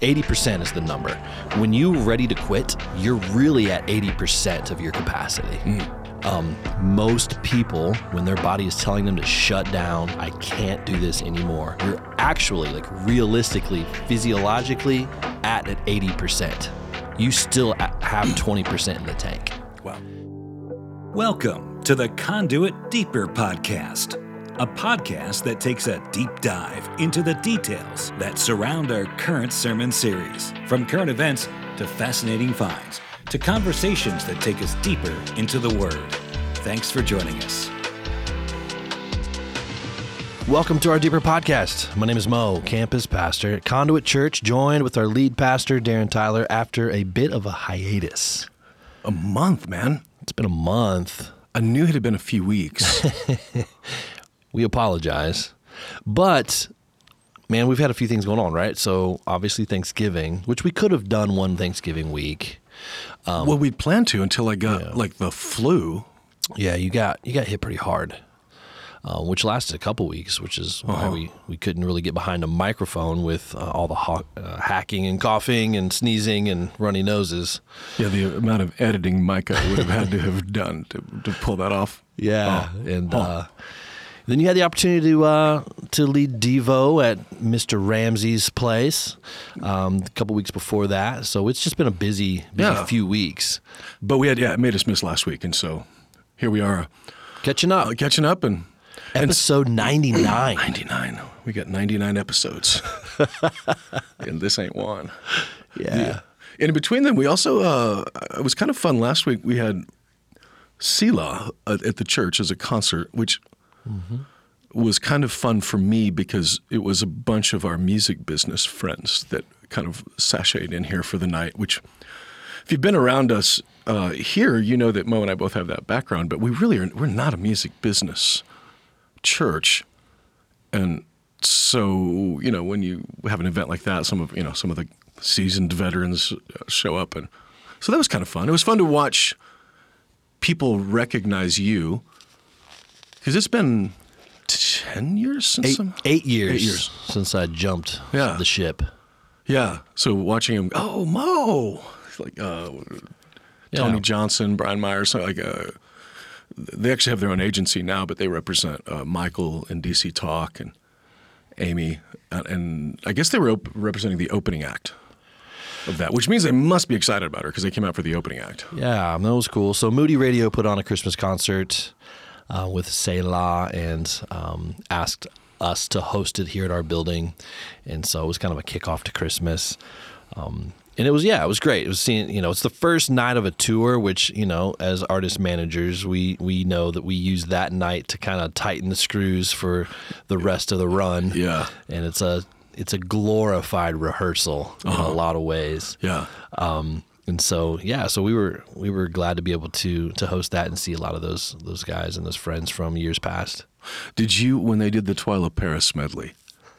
80% is the number. When you're ready to quit, you're really at 80% of your capacity. Um, most people, when their body is telling them to shut down, I can't do this anymore, you're actually, like realistically, physiologically, at an 80%. You still have 20% in the tank. Wow. Welcome to the Conduit Deeper Podcast, a podcast that takes a deep dive into the details that surround our current sermon series, from current events to fascinating finds to conversations that take us deeper into the Word. Thanks for joining us. Welcome to our Deeper Podcast. My name is Mo, campus pastor at Conduit Church, joined with our lead pastor, Darren Tyler, after a bit of a hiatus. A month, man. It's been a month. I knew it had been a few weeks. We apologize. But, man, we've had a few things going on, right? So, obviously, Thanksgiving, which we could have done one Thanksgiving week. well, we'd planned to until I got like the flu. Yeah, you got you got hit pretty hard, uh, which lasted a couple weeks, which is why we, we couldn't really get behind a microphone with uh, all the ha- uh, hacking and coughing and sneezing and runny noses. Yeah, the amount of editing Micah would have had to have done to, to pull that off. Yeah, and Oh. Uh, then you had the opportunity to uh, to lead Devo at Mr. Ramsey's place um, a couple weeks before that. So it's just been a busy, busy Yeah. few weeks But we had, yeah, it made us miss last week. And so here we are catching up. uh, catching up and, and Episode ninety nine. 99. We got 99 episodes. and this ain't one. Yeah. And in between them, we also, uh, it was kind of fun last week. We had Selah at, at the church as a concert, which was kind of fun for me because it was a bunch of our music business friends that kind of sashayed in here for the night, which if you've been around us uh, here, you know that Mo and I both have that background, but we really are, we're not a music business church. And so, you know, when you have an event like that, some of, you know, some of the seasoned veterans uh, show up. And so that was kind of fun. It was fun to watch people recognize you because it's been 10 years since Eight, some- eight years, Eight years. since I jumped Yeah. the ship. Yeah. So watching him, oh, Mo, like uh, Tony Yeah. Johnson, Brian Myers, like uh, they actually have their own agency now, but they represent uh, Michael and DC Talk and Amy, and, and I guess they were op- representing the opening act of that, which means they must be excited about her because they came out for the opening act. Yeah, that was cool. So Moody Radio put on a Christmas concert uh, with Selah and um, asked us to host it here at our building, and so it was kind of a kickoff to Christmas. Um, and it was yeah, it was great. It was seeing you know it's the first night of a tour, which you know as artist managers we we know that we use that night to kind of tighten the screws for the rest of the run. Yeah. and it's a it's a glorified rehearsal in a lot of ways. Yeah. Um, and so yeah, so we were we were glad to be able to to host that and see a lot of those those guys and those friends from years past. Did you when they did the Twila Paris medley?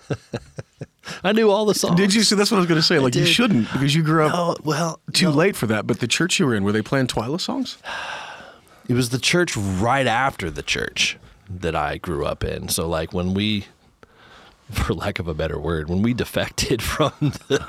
I knew all the songs. Did you see? That's what I was going to say. Like you shouldn't because you grew up Oh well, too no. late for that. But the church you were in, were they playing Twila songs? It was the church right after the church that I grew up in. So like when we, for lack of a better word, when we defected from the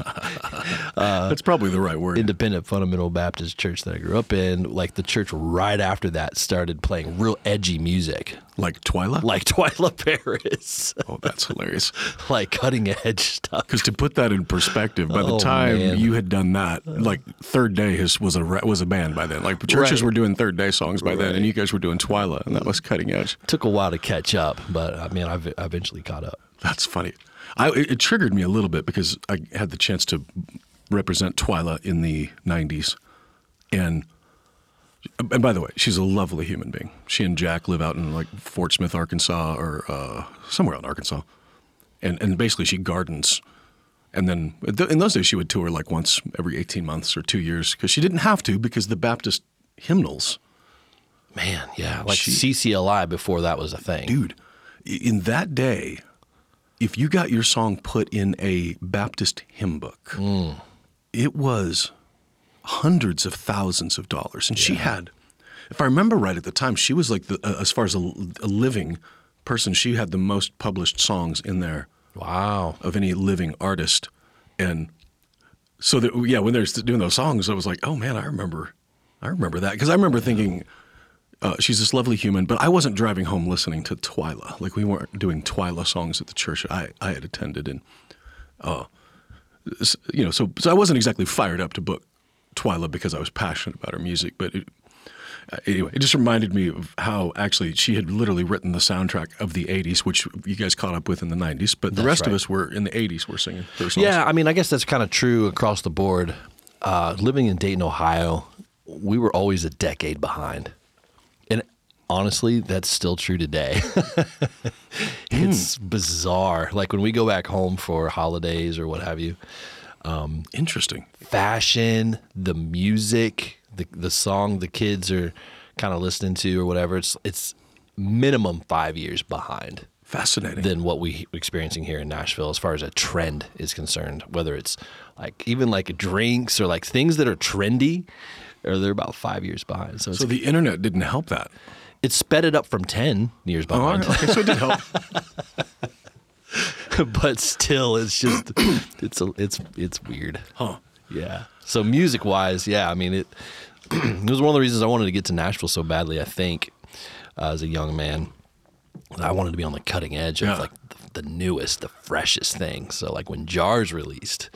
uh, That's probably the right word. independent fundamental Baptist church that I grew up in, like the church right after that started playing real edgy music, like Twila. like Twila Paris, oh, that's hilarious. like cutting edge stuff. Because to put that in perspective, by the Oh, time man. you had done that, like Third Day has, was a was a band by then. Like churches Right. were doing Third Day songs by then, and you guys were doing Twila, and that was cutting edge. Took a while to catch up, but uh, I mean, I I eventually caught up. That's funny. I, it, triggered me a little bit because I had the chance to represent Twila in the '90s, and and by the way, she's a lovely human being. She and Jack live out in like Fort Smith, Arkansas, or uh, somewhere out in Arkansas, and and basically she gardens. And then in those days, she would tour like once every 18 months or two years because she didn't have to because the Baptist hymnals, Man, yeah, like She- CCLI before that was a thing. dude, in that day, if you got your song put in a Baptist hymn book, it was hundreds of thousands of dollars. And she had, if I remember right at the time, she was like, the, uh, as far as a, a living person, she had the most published songs in there Wow. of any living artist. And so that yeah, when they're doing those songs, I was like, oh man, I remember, I remember that because I remember thinking. Uh, she's this lovely human, but I wasn't driving home listening to Twila. Like we weren't doing Twila songs at the church I, I had attended, and uh, you know, so so I wasn't exactly fired up to book Twila because I was passionate about her music. But it, uh, anyway, it just reminded me of how actually she had literally written the soundtrack of the '80s, which you guys caught up with in the '90s. But the That's rest of us were in the '80s. Were singing. Yeah, I mean, I guess that's kind of true across the board. Uh, living in Dayton, Ohio, we were always a decade behind. Honestly, that's still true today. it's hmm. bizarre. Like when we go back home for holidays or what have you, um, interesting. fashion, the music, the the song the kids are kind of listening to or whatever, it's it's minimum 5 years behind Fascinating. than what we experiencing here in Nashville as far as a trend is concerned. Whether it's like even like drinks or like things that are trendy, or they're about five years behind. So so the internet didn't help that. It's sped it up from ten years behind. Oh, behind, okay, so it did help. but still, it's just it's a, it's it's weird. Huh. Yeah. So music wise, yeah, I mean it. it was one of the reasons I wanted to get to Nashville so badly. I think uh, as a young man, I wanted to be on the cutting edge of Yeah. like the, the newest, the freshest thing. So like when Jars released,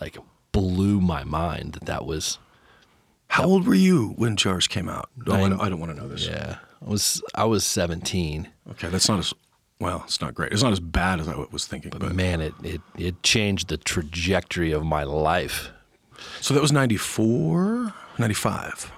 like blew my mind that that was How old were you when Jars came out? Oh, I don't, I don't want to know this. yeah. I was I was 17, Okay, that's not as well. It's not great. It's not as bad as I was thinking. But, but man, it it it changed the trajectory of my life. so that was 94, 95.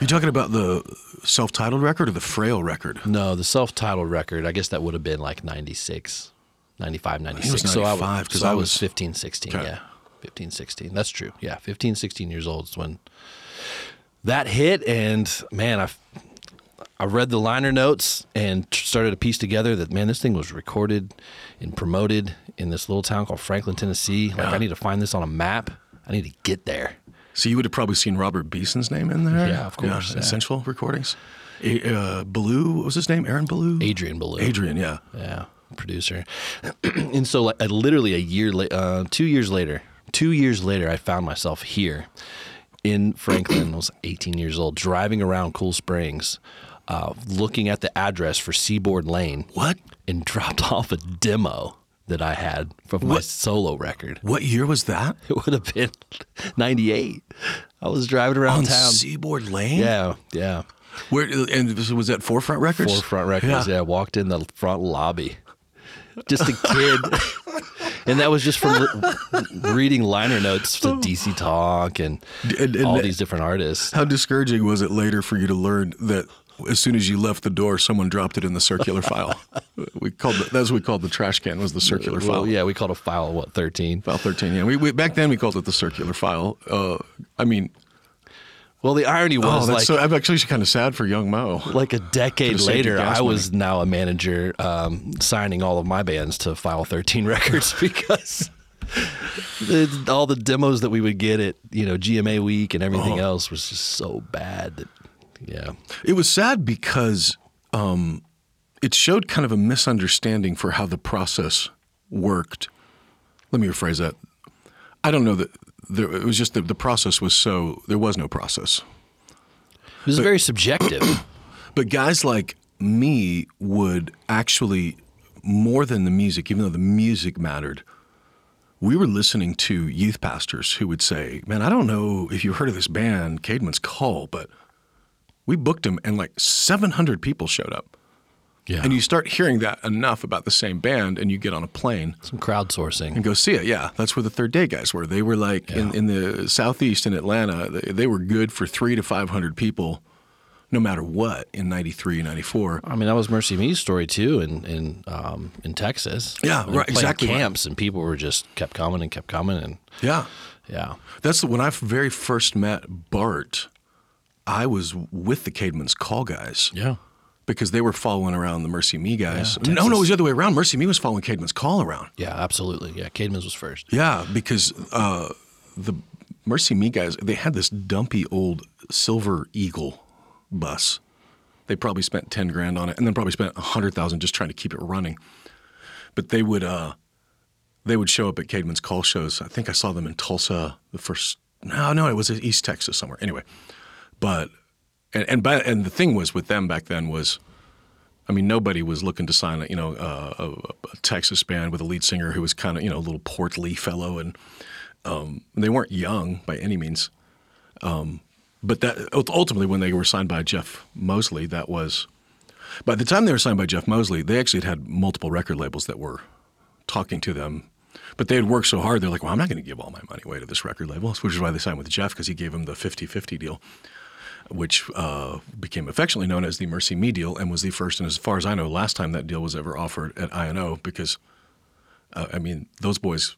You talking about the self-titled record or the Frail record? No, the self-titled record, I guess that would have been like 96, 95, 96. so I 95, was, 'cause so I I was- was 15, 16. Okay. Yeah. 15, 16. That's true. Yeah. 15, 16 years old is when that hit. And man, I, I read the liner notes and started to piece together that, man, this thing was recorded and promoted in this little town called Franklin, Tennessee. Like, I need to find this on a map. I need to get there. So you would have probably seen Robert Beeson's name in there. Yeah, of course, yeah. Essential Recordings. A- Uh, Belew, what was his name? Aaron Belew. Adrian Belew. Adrian, yeah. Yeah, producer. and so, like, literally a year later, uh, two years later, two years later, I found myself here in Franklin. I was 18 years old, driving around Cool Springs, uh, looking at the address for Seaboard Lane, What? and dropped off a demo that I had from my solo record. What year was that? It would have been 98. I was driving around On town. Seaboard Lane. yeah, yeah. Where and was that Forefront Records? Forefront Records. Yeah. walked in the front lobby, just a kid, and that was just from re- reading liner notes to DC Talk and, And- and all these different artists. How discouraging was it later for you to learn that as soon as you left the door, someone dropped it in the circular file? We called it, that's what we called the trash can was the circular Well, file. yeah, we called a file what thirteen. File 13, yeah. We, we, back then we called it the circular file. Uh, I mean, Well, the irony oh, was that's like so, I'm actually kind of sad for young Mo. like a decade Could've saved you later, I was now a manager um, signing all of my bands to File 13 Records because the, all the demos that we would get at you know GMA Week and everything Oh. else was just so bad that yeah. It was sad because um, it showed kind of a misunderstanding for how the process worked. Let me rephrase that. I don't know that there, it was just that the process was so there was no process. It was very subjective. But guys like me would actually more than the music, even though the music mattered. We were listening to youth pastors who would say, "Man, I don't know if you heard of this band, Caedmon's Call, but we booked them, and like 700 people showed up." Yeah. And you start hearing that enough about the same band, and you get on a plane Some crowdsourcing. and go see it. Yeah, that's where the Third Day guys were. They were like in, in the southeast in Atlanta. They, they were good for three to 500 people, no matter what, in 93, 94. I mean, that was MercyMe's story too, in in um, in Texas. Yeah, right, exactly right. Camps and people were just kept coming and kept coming, and Yeah. yeah, That's the, when I very first met Bart. I was with the Caedmon's Call guys yeah. because they were following around the MercyMe guys. Yeah, no, no, it was the other way around. MercyMe was following Caedmon's Call around. Yeah, absolutely. Yeah, Caedmon's was first. Yeah, because uh, the MercyMe guys, they had this dumpy old Silver Eagle bus. They probably spent ten grand on it, and then probably spent a hundred thousand just trying to keep it running. But they would, uh, they would show up at Caedmon's call shows. I think I saw them in Tulsa the first. No, no, it was East Texas somewhere. Anyway, but and and by, and the thing was with them back then was, I mean, nobody was looking to sign a you know a, a Texas band with a lead singer who was kind of you know a little portly fellow, and um, they weren't young by any means. Um, but that ultimately, when they were signed by Jeff Moseley, that was by the time they were signed by Jeff Moseley, they actually had had multiple record labels that were talking to them. But they had worked so hard, they're like, well, I'm not going to give all my money away to this record label, which is why they signed with Jeff because he gave them the 50 50 deal, which uh, became affectionately known as the MercyMe deal and was the first, and as far as I know, last time that deal was ever offered at INO because, uh, I mean, those boys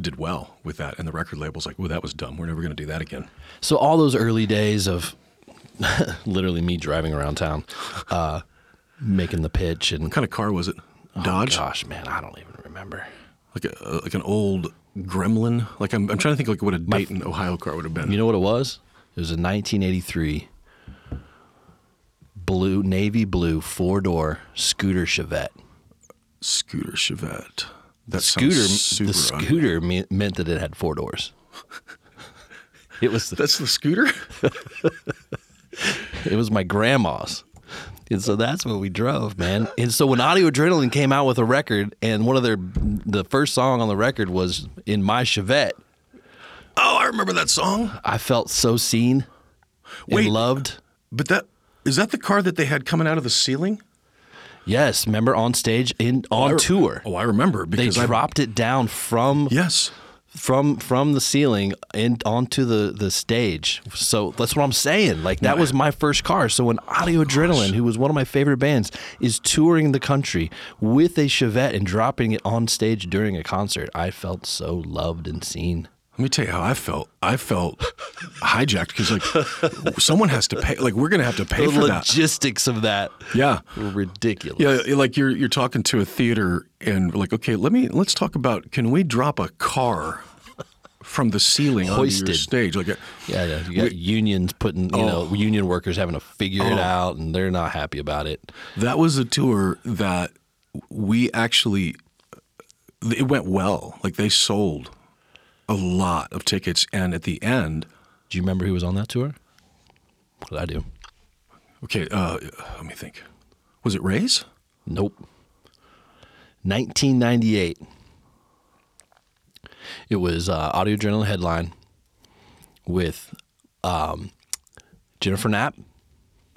did well with that. And the record label's like, well, that was dumb. We're never going to do that again. So all those early days of literally me driving around town, uh, making the pitch and What kind of car was it? Dodge? Oh, gosh, man, I don't even remember. like a like an old Gremlin. Like I'm, I'm trying to think like what a Dayton, Ohio car would have been. You know what it was? It was a 1983 blue, navy blue four door scooter Chevette. scooter Chevette. That Scooter, the scooter me- meant that it had four doors. It was the, That's the scooter. it was my grandma's. And so that's what we drove, man. And so when Audio Adrenaline came out with a record, and one of their the first song on the record was in my Chevette, oh, I remember that song. I felt so seen Wait. and loved. But that is that the car that they had coming out of the ceiling Yes, remember on stage in oh, on I tour. Oh, I remember They I dropped it down from yes. from from the ceiling and onto the the stage. So that's what I'm saying. Like that was my first car. So when oh, Audio Adrenaline, who was one of my favorite bands, is touring the country with a Chevette and dropping it on stage during a concert, I felt so loved and seen. Let me tell you how I felt. I felt hijacked because like someone has to pay. Like we're gonna have to pay The for that. logistics of that Yeah. were ridiculous. Yeah, like you're you're talking to a theater and like, okay, let me let's talk about can we drop a car from the ceiling onto your Hoisted. stage? Like, uh, Yeah, yeah. You got unions putting, you know, oh. union workers having to figure it oh. out, and they're not happy about it. that was a tour that we actually it went well. Like they sold a lot of tickets, and at the end, Do you remember who was on that tour? What I do? okay, uh, let me think. Was it Ray's? Nope. 1998. It was uh, Audio Adrenaline headline with um, Jennifer Knapp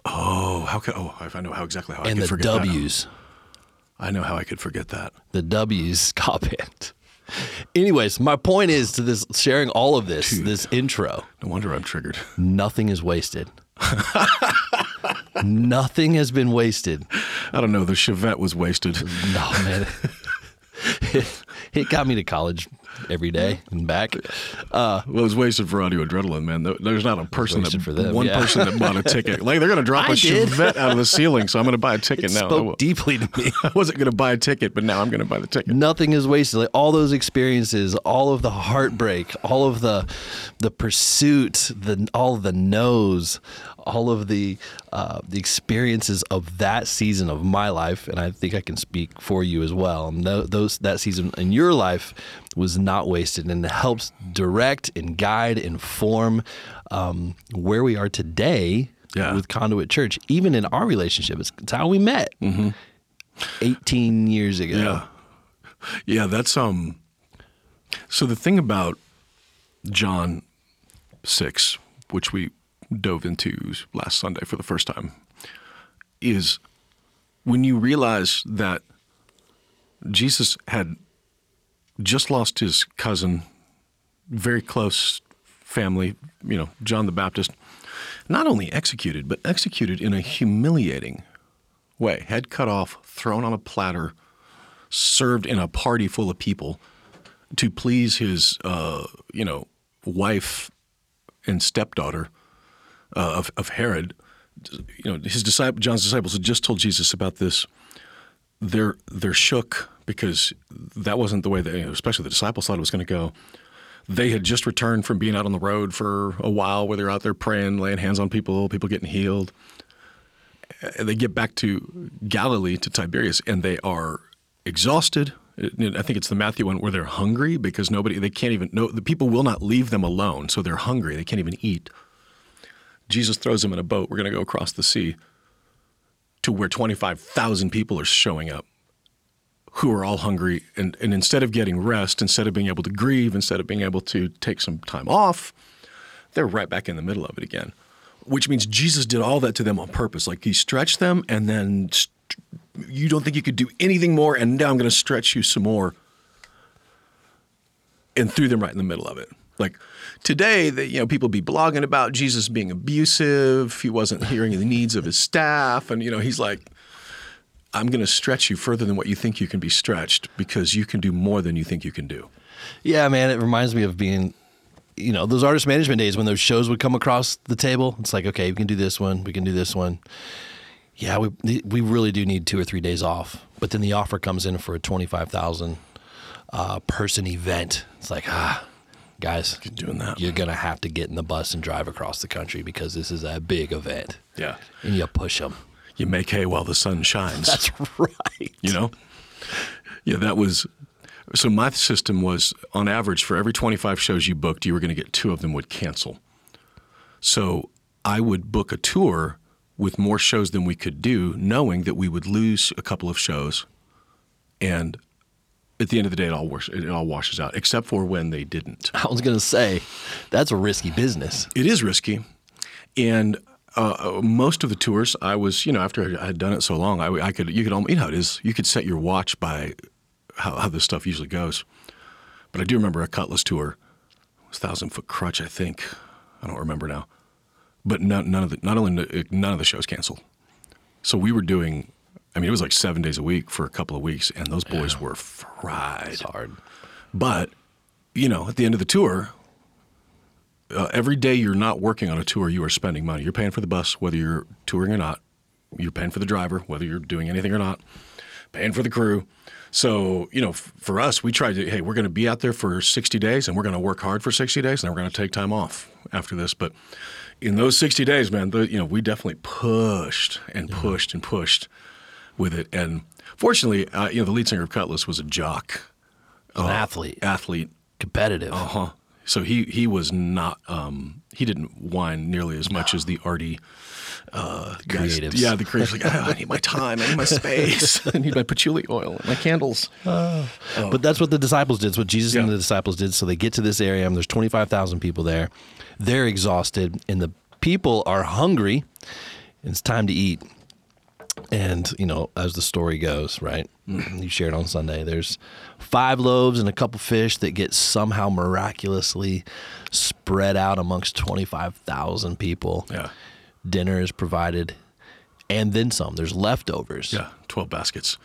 Oh, how could oh I know how exactly how I and could the forget that. W's. I know how I could forget that. The W's ska band. Anyways, my point is to this sharing all of this, this intro. No wonder I'm triggered. Nothing is wasted. Nothing has been wasted. I don't know. The Chevette was wasted. No, man. it got me to college every day and back. Uh, Well, it was wasted for audio adrenaline, man. There's not a person that for them, one yeah. person that bought a ticket. Like they're going to drop a I did. Chevette out of the ceiling, so I'm going to buy a ticket now. Spoke deeply to me. I wasn't going to buy a ticket, but now I'm going to buy the ticket. Nothing is wasted. Like all those experiences, all of the heartbreak, all of the the pursuit, the all of the no's, all of the uh, the experiences of that season of my life, and I think I can speak for you as well. And tho- those that season in your life was not wasted, and it helps direct and guide, inform um, where we are today Yeah. with Conduit Church. Even in our relationship, it's, it's how we met. 18 years ago. Yeah. Yeah, that's um so the thing about John 6, which we dove into last Sunday for the first time, is when you realize that Jesus had just lost his cousin, very close family, you know, John the Baptist, not only executed, but executed in a humiliating way, head cut off, thrown on a platter, served in a party full of people to please his, uh, you know, wife and stepdaughter uh, of, of Herod. You know, his disciple, John's disciples had just told Jesus about this. They're they're shook because that wasn't the way know, especially the disciples thought it was going to go. They had just returned from being out on the road for a while, where they're out there praying, laying hands on people, people getting healed and they get back to Galilee to Tiberias, and they are exhausted I think it's the Matthew one where they're hungry because nobody they can't even know the people will not leave them alone, so they're hungry. They can't even eat. Jesus throws them in a boat. We're going to go across the sea to where 25,000 people are showing up who are all hungry. And, and instead of getting rest, instead of being able to grieve, instead of being able to take some time off, they're right back in the middle of it again. Which means Jesus did all that to them on purpose. Like he stretched them, and then st- you don't think you could do anything more, and now I'm going to stretch you some more, and threw them right in the middle of it. Like today, that you know, people be blogging about Jesus being abusive. He wasn't hearing the needs of his staff, and you know, he's like, I'm going to stretch you further than what you think you can be stretched because you can do more than you think you can do. Yeah, man, it reminds me of being, you know, those artist management days when those shows would come across the table. It's like, okay, we can do this one, we can do this one. Yeah, we we really do need two or three days off. But then the offer comes in for a twenty five thousand uh, person event. It's like, ah, guys, doing that. You're gonna have to get in the bus and drive across the country because this is a big event. Yeah. and you push them. You make hay while the sun shines. That's right. you know? Yeah, that was. So my system was on average for every 25 shows you booked, you were going to get two of them would cancel. So I would book a tour with more shows than we could do, knowing that we would lose a couple of shows, and at the end of the day, it all wash, it all washes out, except for when they didn't. I was gonna say, that's a risky business. It is risky, and uh, most of the tours, I was, you know, after I had done it so long, I, I could, you could, almost, you know, how it is. You could set your watch by how, how this stuff usually goes. But I do remember a Cutlass tour, it was Thousand Foot Krutch, I think. I don't remember now. But none, none of the, not only none of the shows canceled. So we were doing. I mean, it was like seven days a week for a couple of weeks, and those boys were fried. It's hard. But, you know, at the end of the tour, uh, every day you're not working on a tour, you are spending money. You're paying for the bus, whether you're touring or not. You're paying for the driver, whether you're doing anything or not. Paying for the crew. So, you know, f- for us, we tried to, hey, we're going to be out there for 60 days and we're going to work hard for 60 days and then we're going to take time off after this. But in those 60 days, man, the, you know, we definitely pushed and pushed and pushed with it. And fortunately, uh, you know, the lead singer of Cutlass was a jock An athlete, athlete. competitive. Uh-huh. So he he was not um, he didn't whine nearly as much as the arty uh, guys. Creatives. Yeah, the creatives like "Ah, I need my time, I need my space, I need my patchouli oil, and my candles. But that's what the disciples did. It's what Jesus and the disciples did. So they get to this area, and there's 25,000 people there. They're exhausted, and the people are hungry. And it's time to eat. And, you know, as the story goes, right? You shared on Sunday, there's five loaves and a couple fish that get somehow miraculously spread out amongst 25,000 people. Yeah, Dinner is provided, and then some. There's leftovers. yeah, twelve baskets.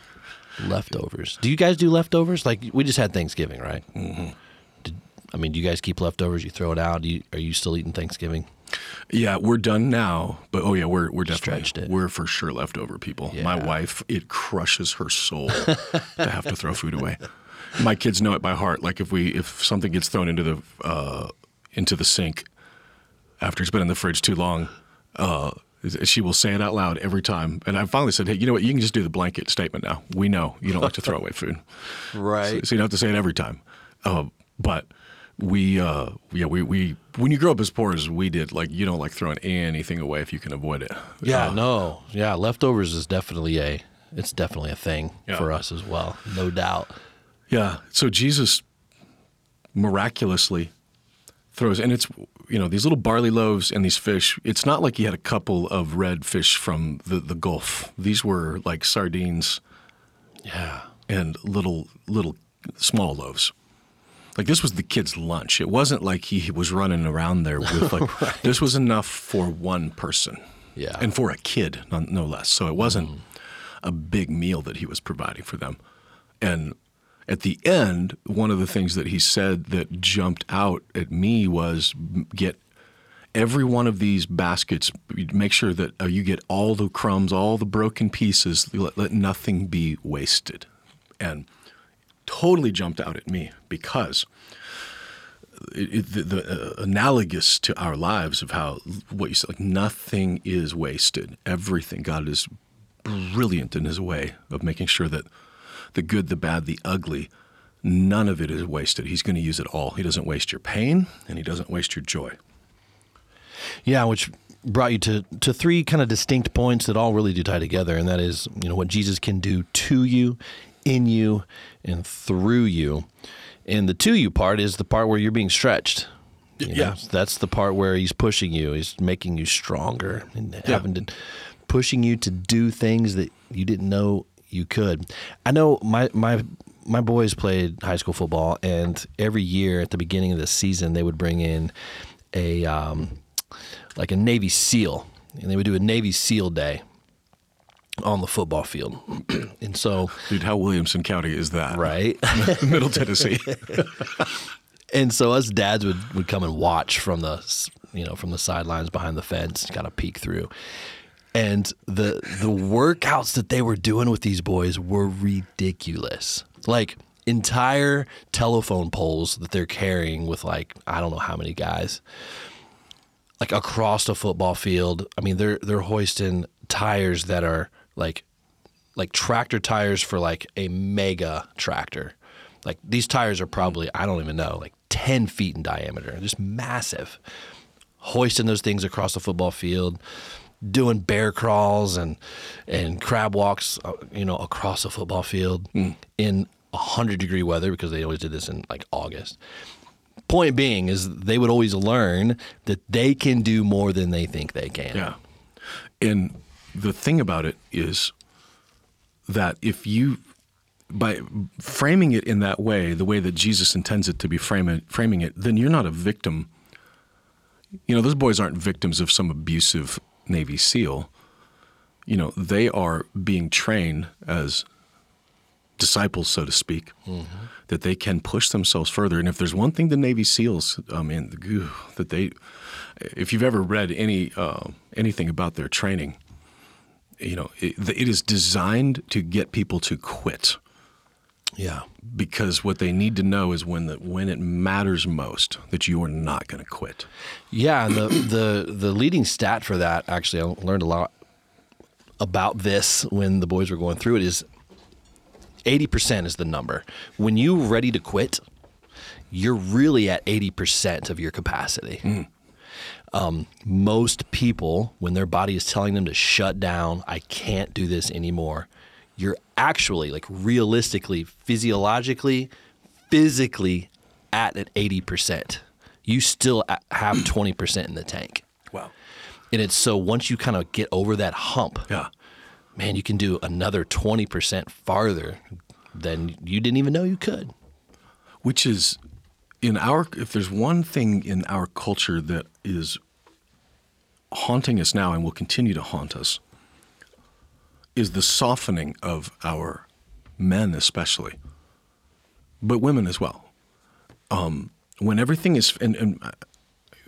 Leftovers. Do you guys do leftovers? Like we just had Thanksgiving, right? Mm-hmm. Did, I mean, do you guys keep leftovers? You throw it out. Do you, are you still eating Thanksgiving? Yeah, we're done now, but oh yeah, we're we're definitely we're for sure leftover people. My wife, it crushes her soul to have to throw food away. My kids know it by heart. Like if we if something gets thrown into the uh, into the sink after it's been in the fridge too long, uh, she will say it out loud every time. And I finally said, hey, you know what? You can just do the blanket statement now. We know you don't like to throw away food. Right. So you don't have to say it every time. Uh, but we, uh, yeah, we, we, when you grow up as poor as we did, like you don't like throwing anything away if you can avoid it. Yeah. Uh, no. Yeah. Leftovers is definitely a. It's definitely a thing Yeah. for us as well. No doubt. Yeah. So Jesus miraculously throws, and it's, you know, these little barley loaves and these fish. It's not like he had a couple of red fish from the, the Gulf. These were like sardines Yeah. and little, little small loaves. Like this was the kid's lunch. It wasn't like he was running around there with like, this was enough for one person. Yeah. And for a kid, no, no less. So it wasn't a big meal that he was providing for them. And at the end, one of the things that he said that jumped out at me was get every one of these baskets, make sure that uh, you get all the crumbs, all the broken pieces, let, let nothing be wasted. And totally jumped out at me because it, it, the, the uh, analogous to our lives of how what you said, like nothing is wasted. Everything God is brilliant in His way of making sure that the good, the bad, the ugly. None of it is wasted. He's going to use it all. He doesn't waste your pain and he doesn't waste your joy. Yeah, which brought you to to three kind of distinct points that all really do tie together, and that is, you know, what Jesus can do to you, in you, and through you. And the to you part is the part where you're being stretched. You know, Yeah. that's the part where he's pushing you. He's making you stronger and having to pushing you to do things that you didn't know you could. I know my my my boys played high school football, and every year at the beginning of the season, they would bring in a um, like a Navy SEAL, and they would do a Navy SEAL day on the football field. and so, Dude, how Williamson County is that? right. Middle Tennessee. and so us dads would, would come and watch from the you know from the sidelines behind the fence kind of peek through and the the workouts that they were doing with these boys were ridiculous like entire telephone poles that they're carrying with like i don't know how many guys like across the football field i mean they're they're hoisting tires that are like like tractor tires for like a mega tractor. Like these tires are probably, I don't even know, like 10 feet in diameter, just massive. Hoisting those things across the football field, doing bear crawls and and crab walks, uh, you know, across the football field in 100 degree weather because they always did this in like August. Point being is they would always learn that they can do more than they think they can. Yeah. And the thing about it is that if you, by framing it in that way, the way that Jesus intends it to be frame framing it, then you're not a victim. You know, those boys aren't victims of some abusive Navy SEAL. You know, they are being trained as disciples, so to speak, that they can push themselves further. And if there's one thing the Navy SEALs, I mean, that they, if you've ever read any uh, anything about their training, you know, it, it is designed to get people to quit Yeah. because what they need to know is when the when it matters most that you are not going to quit. Yeah, and the, the the leading stat for that actually, I learned a lot about this when the boys were going through it. Is eighty percent is the number. When you're ready to quit, you're really at eighty percent of your capacity. Mm. Um, most people, when their body is telling them to shut down, I can't do this anymore. You're actually, like, realistically, physiologically, physically at an 80%. You still have 20% in the tank. Wow. And it's so once you kind of get over that hump, Yeah. man, you can do another 20% farther than you didn't even know you could. which is in our if there's one thing in our culture that is haunting us now and will continue to haunt us is the softening of our men especially but women as well. Um, when everything is and, and uh,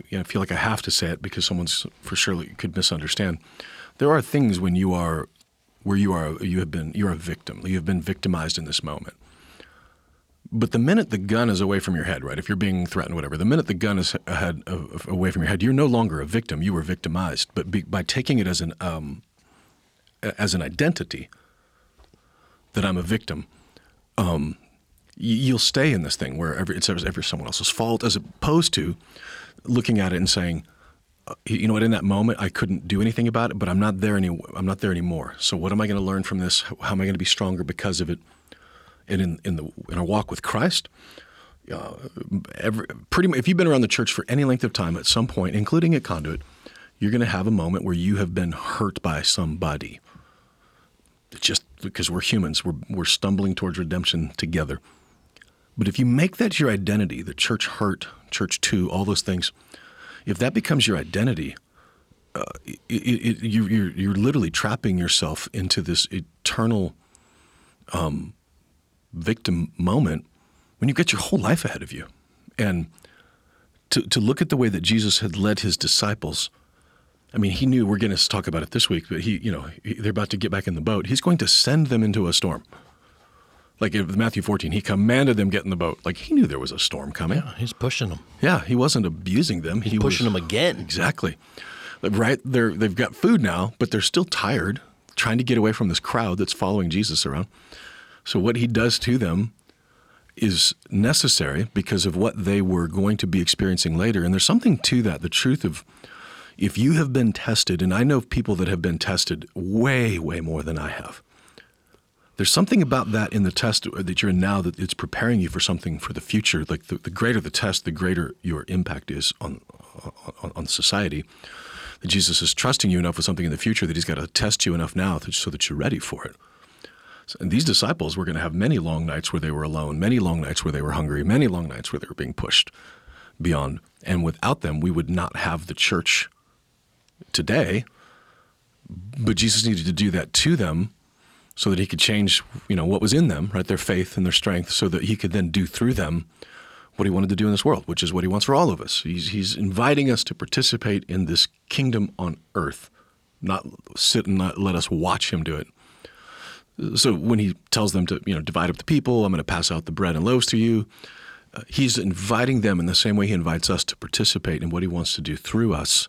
you know, I feel like I have to say it because someone's for sure could misunderstand. There are things when you are where you are you have been you're a victim. You have been victimized in this moment but the minute the gun is away from your head, right? If you're being threatened, whatever, the minute the gun is ahead, away from your head, you're no longer a victim. You were victimized. But be, by taking it as an um, as an identity that I'm a victim, um, you'll stay in this thing where every, it's ever someone else's fault, as opposed to looking at it and saying, uh, you know what? In that moment, I couldn't do anything about it, but I'm not there any. I'm not there anymore. So what am I going to learn from this? How am I going to be stronger because of it? And in in the in our walk with Christ, uh, every, pretty if you've been around the church for any length of time, at some point, including at Conduit, you're going to have a moment where you have been hurt by somebody. Just because we're humans, we're we're stumbling towards redemption together. But if you make that your identity, the church hurt, church two, all those things, if that becomes your identity, uh, it, it, you, you're you're literally trapping yourself into this eternal victim moment when you've got your whole life ahead of you. And to, to look at the way that Jesus had led his disciples, I mean, he knew we're going to talk about it this week, but he, you know, he, they're about to get back in the boat. He's going to send them into a storm. Like in Matthew 14, he commanded them get in the boat. Like he knew there was a storm coming. Yeah, He's pushing them. Yeah, he wasn't abusing them. He's he pushing was, them again. Exactly. Right? They're they've got food now, but they're still tired, trying to get away from this crowd that's following Jesus around. So what he does to them is necessary because of what they were going to be experiencing later. And there's something to that. The truth of if you have been tested, and I know people that have been tested way, way more than I have. There's something about that in the test that you're in now that it's preparing you for something for the future. Like the, the greater the test, the greater your impact is on, on, on society. That Jesus is trusting you enough with something in the future that He's got to test you enough now so that you're ready for it. And these disciples were going to have many long nights where they were alone, many long nights where they were hungry, many long nights where they were being pushed beyond. And without them, we would not have the church today. But Jesus needed to do that to them so that he could change, you know, what was in them, right? Their faith and their strength, so that he could then do through them what he wanted to do in this world, which is what he wants for all of us. He's, he's inviting us to participate in this kingdom on earth, not sit and not let us watch him do it. So when he tells them to, you know, divide up the people, I'm going to pass out the bread and loaves to you, uh, he's inviting them in the same way he invites us to participate in what he wants to do through us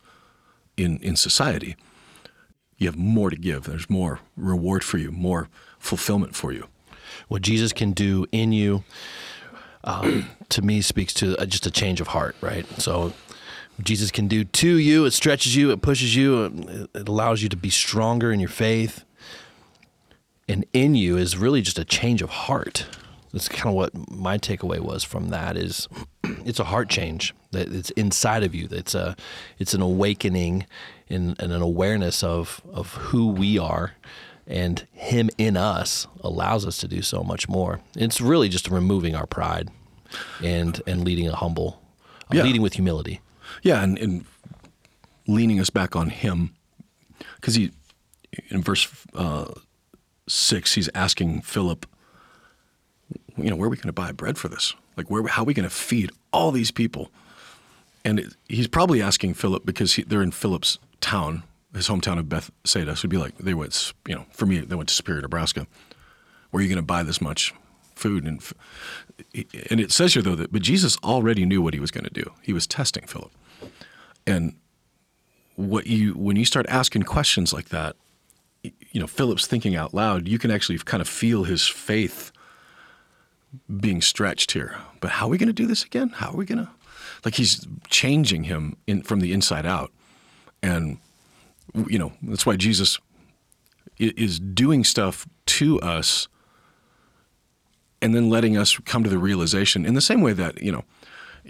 in, in society. You have more to give. There's more reward for you, more fulfillment for you. What Jesus can do in you, um, to me, speaks to uh, just a change of heart, right? So, Jesus can do to you, it stretches you, it pushes you, it allows you to be stronger in your faith. And in you is really just a change of heart. That's kind of what my takeaway was from that is it's a heart change that it's inside of you. It's a it's an awakening and, and an awareness of of who we are and him in us allows us to do so much more. It's really just removing our pride and and leading a humble Yeah. leading with humility. Yeah, and, and leaning us back on Him, because he, in verse uh, six, he's asking Philip, you know, where are we going to buy bread for this? Like, where, how are we going to feed all these people? And it, he's probably asking Philip because he, they're in Philip's town, his hometown of Bethsaida. So it'd be like they went, you know, for me, they went to Superior, Nebraska. Where are you going to buy this much food? And and it says here though that, but Jesus already knew what he was going to do. He was testing Philip, and what you when you start asking questions like that, you know, Philip's thinking out loud. You can actually kind of feel his faith being stretched here. But how are we going to do this again? How are we going to? Like he's changing him in from the inside out, and you know that's why Jesus is doing stuff to us and then letting us come to the realization in the same way that you know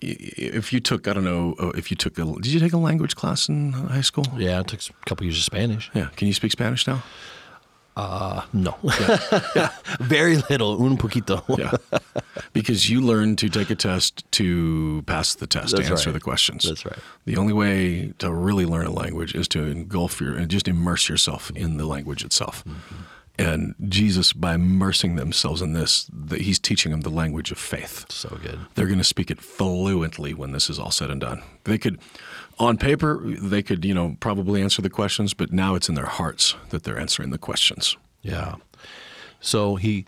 if you took i don't know uh, if you took a did you take a language class in high school Yeah, it took a couple years of Spanish. yeah can you speak spanish now No. Very little, un poquito. yeah because you learn to take a test to pass the test That's to answer right. the questions That's right. the only way to really learn a language is to engulf your and just immerse yourself in the language itself Mm-hmm. And jesus by immersing themselves in this that he's teaching them the language of faith So good. they're going to speak it fluently when this is all said and done. They could, on paper, they could, you know, probably answer the questions, but now it's in their hearts that they're answering the questions. Yeah. So he,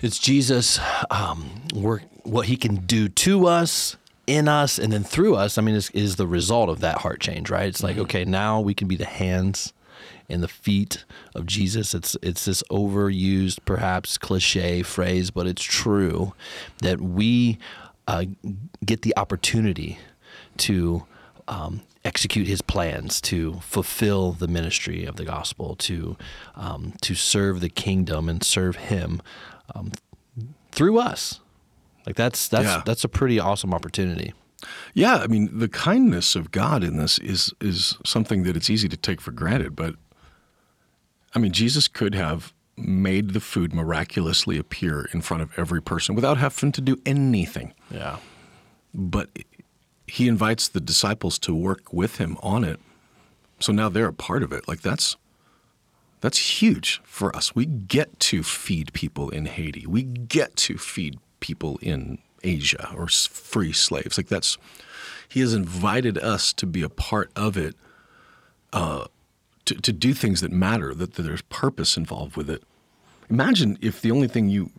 it's Jesus, um, work what he can do to us, in us, and then through us. I mean, is, is the result of that heart change, right? It's like, okay, now we can be the hands and the feet of Jesus. It's it's this overused, perhaps cliche phrase, but it's true that we uh, get the opportunity to um, execute his plans to fulfill the ministry of the gospel to um, to serve the kingdom and serve him um, through us like that's that's Yeah. that's a pretty awesome opportunity Yeah, I mean, the kindness of God in this is is something that it's easy to take for granted, but I mean, Jesus could have made the food miraculously appear in front of every person without having to do anything. yeah but he invites the disciples to work with him on it. So now they're a part of it. Like that's that's huge for us. We get to feed people in Haiti. We get to feed people in Asia or free slaves. Like that's he has invited us to be a part of it. Uh, to, to do things that matter, that, that there's purpose involved with it. Imagine if the only thing you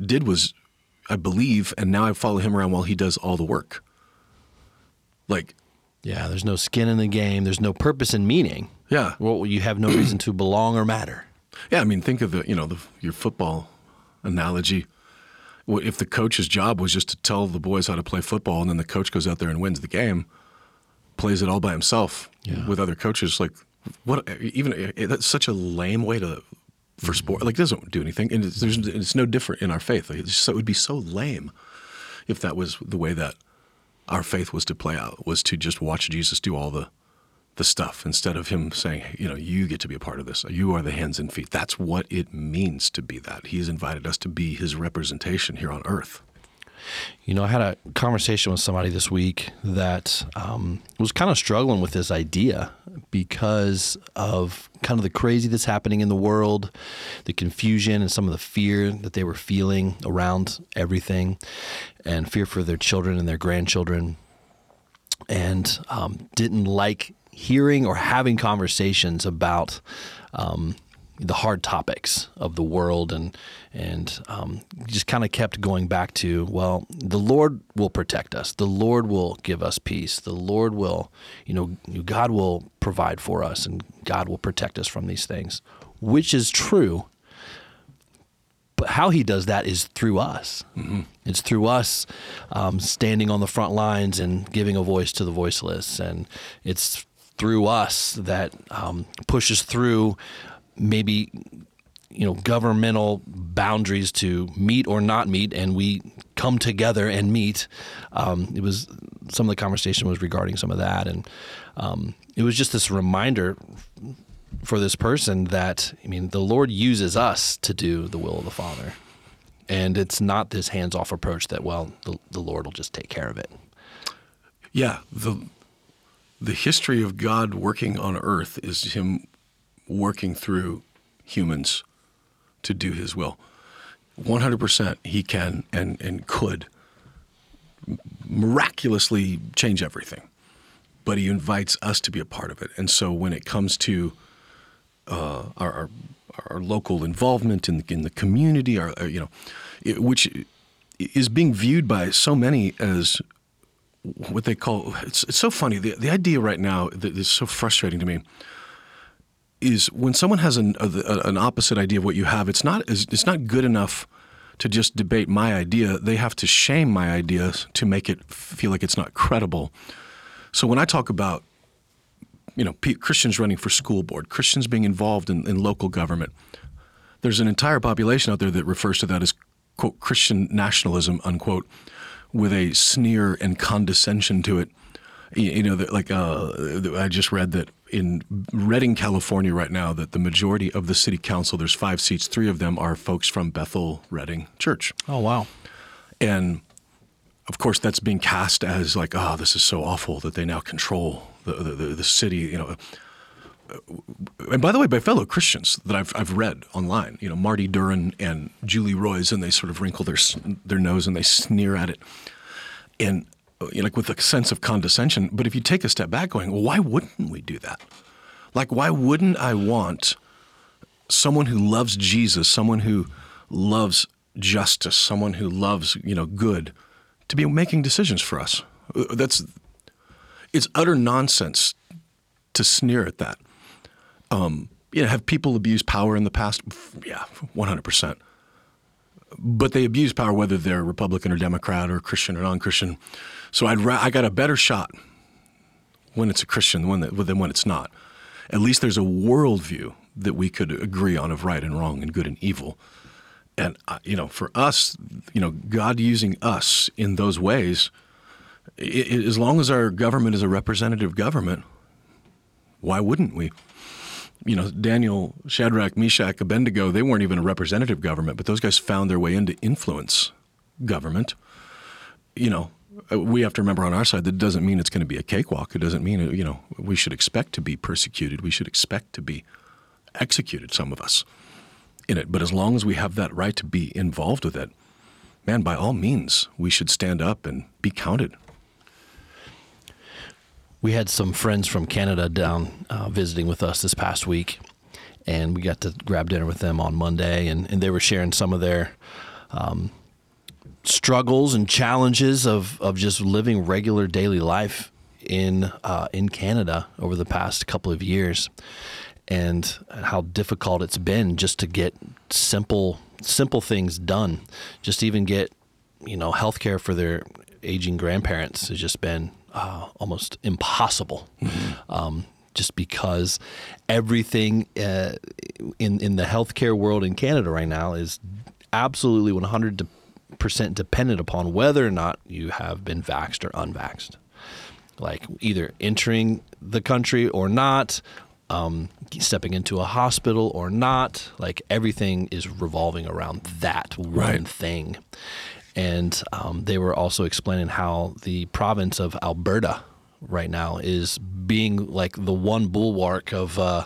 did was I believe, and now I follow him around while he does all the work. Like, yeah there's no skin in the game there's no purpose and meaning yeah, well you have no reason to belong or matter yeah. I mean, think of the you know the, your football analogy. What if the coach's job was just to tell the boys how to play football, and then the coach goes out there and wins the game, plays it all by himself Yeah. with other coaches? Like, what? Even that's such a lame way to for sport. Like, doesn't do anything, and it's, it's no different in our faith. Like, so, it would be so lame if that was the way that our faith was to play out. Was to just watch Jesus do all the the stuff instead of him saying, you know, you get to be a part of this. You are the hands and feet. That's what it means to be that. He's invited us to be his representation here on earth. You know, I had a conversation with somebody this week that um, was kind of struggling with this idea because of kind of the crazy that's happening in the world, the confusion and some of the fear that they were feeling around everything, and fear for their children and their grandchildren, and um, didn't like hearing or having conversations about. Um, the hard topics of the world and and um, just kind of kept going back to well the Lord will protect us. The Lord will give us peace. The Lord will you know God will provide for us and God will protect us from these things which is true. But how he does that is through us. It's through us um, standing on the front lines and giving a voice to the voiceless, and it's through us that um, pushes through maybe you know governmental boundaries to meet or not meet, and we come together and meet. Um, it was some of the conversation was regarding some of that, and um, it was just this reminder for this person that I mean the Lord uses us to do the will of the Father. And it's not this hands-off approach that well the, the Lord will just take care of it. Yeah, the the history of God working on earth is him working through humans to do his will. 100% he can and and could miraculously change everything. But he invites us to be a part of it. And so when it comes to uh, our, our our local involvement in the, in the community, our, uh, you know, it, which is being viewed by so many as what they call it's, it's so funny the, the idea right now that is so frustrating to me is when someone has an, a, an opposite idea of what you have it's not it's not good enough to just debate my idea they have to shame my ideas to make it feel like it's not credible so when i talk about you know christians running for school board christians being involved in, in local government there's an entire population out there that refers to that as quote christian nationalism unquote with a sneer and condescension to it. You, know, like uh, I just read that in Redding, California, right now, that the majority of the city council, there's five seats, three of them are folks from Bethel Redding Church, Oh wow. and of course that's being cast as like, oh, this is so awful that they now control the the, the, the city. You know. And by the way, by fellow Christians that I've, I've read online, you know, Marty Duren and Julie Roys, and they sort of wrinkle their their nose and they sneer at it, and like with a sense of condescension. But if you take a step back, going, well, why wouldn't we do that? Like, why wouldn't I want someone who loves Jesus, someone who loves justice, someone who loves you know good, to be making decisions for us? That's it's utter nonsense to sneer at that. Um, you know, have people abused power in the past? Yeah, one hundred percent. But they abuse power whether they're Republican or Democrat or Christian or non-Christian. So I'd ra- I got a better shot when it's a Christian than when, than when it's not. At least there's a worldview that we could agree on of right and wrong and good and evil. And uh, you know, for us, you know, God using us in those ways, i i as long as our government is a representative government, why wouldn't we? You know, Daniel, Shadrach, Meshach, Abednego, they weren't even a representative government, but those guys found their way into influence government. You know, we have to remember on our side that it doesn't mean it's going to be a cakewalk. It doesn't mean, you know, we should expect to be persecuted. We should expect to be executed, some of us, in it. But as long as we have that right to be involved with it, man, by all means, we should stand up and be counted. We had some friends from Canada down uh, visiting with us this past week, and we got to grab dinner with them on Monday, and, and they were sharing some of their um, struggles and challenges of, of just living regular daily life in uh, in Canada over the past couple of years, and how difficult it's been just to get simple simple things done. Just even get you know health care for their aging grandparents has just been uh, almost impossible. Um, just because everything uh, in in the healthcare world in Canada right now is absolutely 100 percent dependent upon whether or not you have been vaxxed or unvaxxed. Like either entering the country or not, um, stepping into a hospital or not. Like everything is revolving around that one Right. thing. And um, they were also explaining how the province of Alberta right now is being like the one bulwark of uh,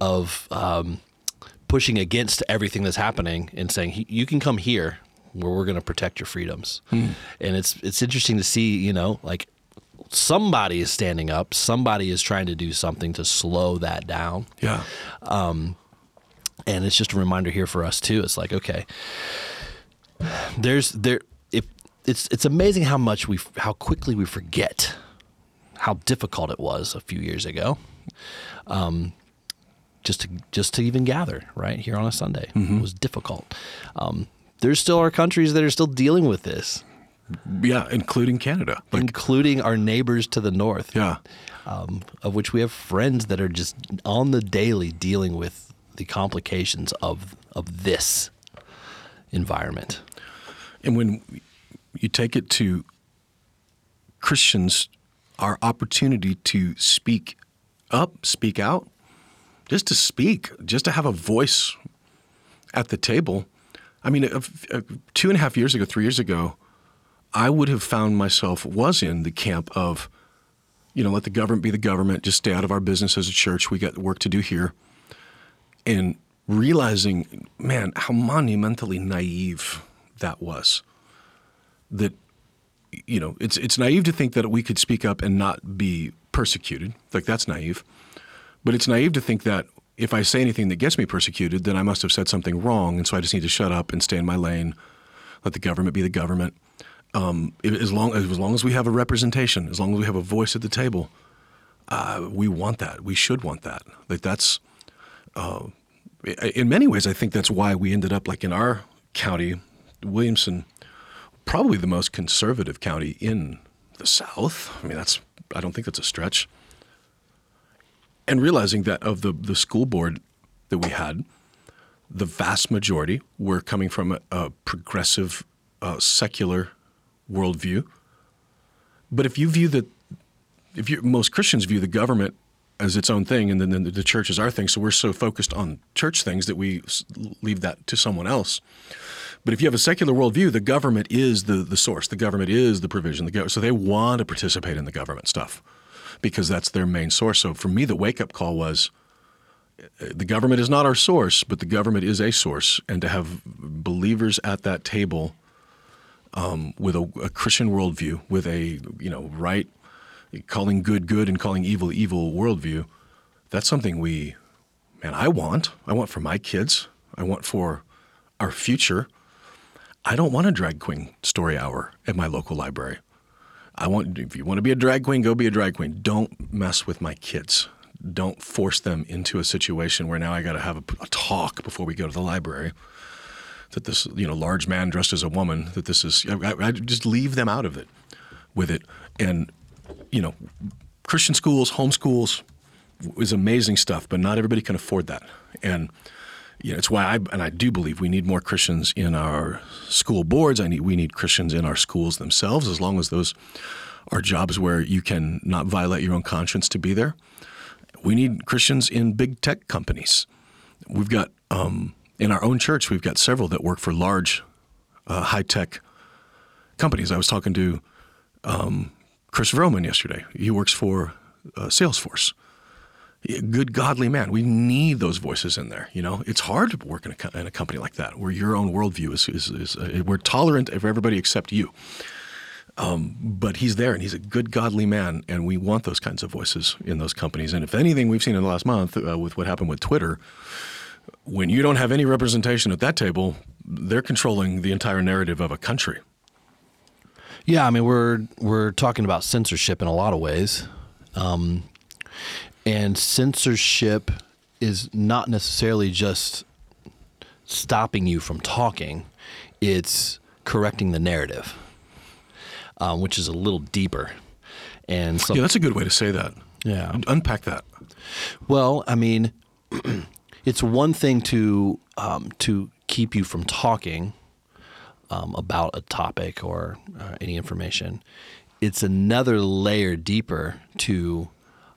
of um, pushing against everything that's happening and saying "He- you can come here where we're going to protect your freedoms. And it's it's interesting to see, you know, like somebody is standing up, somebody is trying to do something to slow that down Yeah. and it's just a reminder here for us too. It's like okay, there's there if it's it's amazing how much we how quickly we forget how difficult it was a few years ago. Um, just to just to even gather right here on a Sunday it was difficult. Um, there's still our countries that are still dealing with this, Yeah, including Canada. Like, including our neighbors to the north. yeah. um, of which we have friends that are just on the daily dealing with the complications of of this environment. And when you take it to Christians, our opportunity to speak up, speak out, just to speak, just to have a voice at the table. I mean, a, a, two and a half years ago, three years ago, I would have found myself was in the camp of, you know, let the government be the government, just stay out of our business as a church. We got work to do here. And realizing, man, how monumentally naive that was. That, you know, it's it's naive to think that we could speak up and not be persecuted. Like that's naive. But it's naive to think that if I say anything that gets me persecuted, then I must have said something wrong, and so I just need to shut up and stay in my lane. Let the government be the government. Um, as long as long as we have a representation, as long as we have a voice at the table, uh, we want that. We should want that. Like that's uh, in many ways, I think that's why we ended up like in our county, Williamson, probably the most conservative county in the South. I mean, that's I don't think that's a stretch. And realizing that of the the school board that we had, the vast majority were coming from a, a progressive, uh, secular worldview. But if you view the, if you most Christians view the government as its own thing, and then the, church is our thing, so we're so focused on church things that we leave that to someone else. But if you have a secular worldview, the government is the, the source. The government is the provision. The gov- so they want to participate in the government stuff because that's their main source. So for me, the wake up call was uh, the government is not our source, but the government is a source. And to have believers at that table um, with a, a Christian worldview, with a you know right, calling good good and calling evil evil worldview, that's something we, man, I want. I want for my kids. I want for our future. I don't want a drag queen story hour at my local library. I want if you want to be a drag queen, go be a drag queen. Don't mess with my kids. Don't force them into a situation where now I got to have a, a talk before we go to the library. That this you know large man dressed as a woman. That this is I, I just leave them out of it with it. And you know, Christian schools, homeschools is amazing stuff, but not everybody can afford that. And you know, it's why I and I do believe we need more Christians in our school boards. I need we need Christians in our schools themselves, as long as those are jobs where you can not violate your own conscience to be there. We need Christians in big tech companies. We've got um, in our own church, we've got several that work for large, uh, high tech companies. I was talking to um, Chris Vroman yesterday. He works for uh, Salesforce good godly man. We need those voices in there. You know, it's hard to work in a, in a company like that where your own worldview is, is, is uh, we're tolerant of everybody except you. Um, but he's there and he's a good godly man, and we want those kinds of voices in those companies. And if anything we've seen in the last month uh, with what happened with Twitter, when you don't have any representation at that table, they're controlling the entire narrative of a country. Yeah, I mean we're we're talking about censorship in a lot of ways, um, and censorship is not necessarily just stopping you from talking; it's correcting the narrative, um, which is a little deeper. And so, Yeah, that's a good way to say that. yeah. Unpack that. Well, I mean, it's one thing to um, to keep you from talking um, about a topic or uh, any information. It's another layer deeper to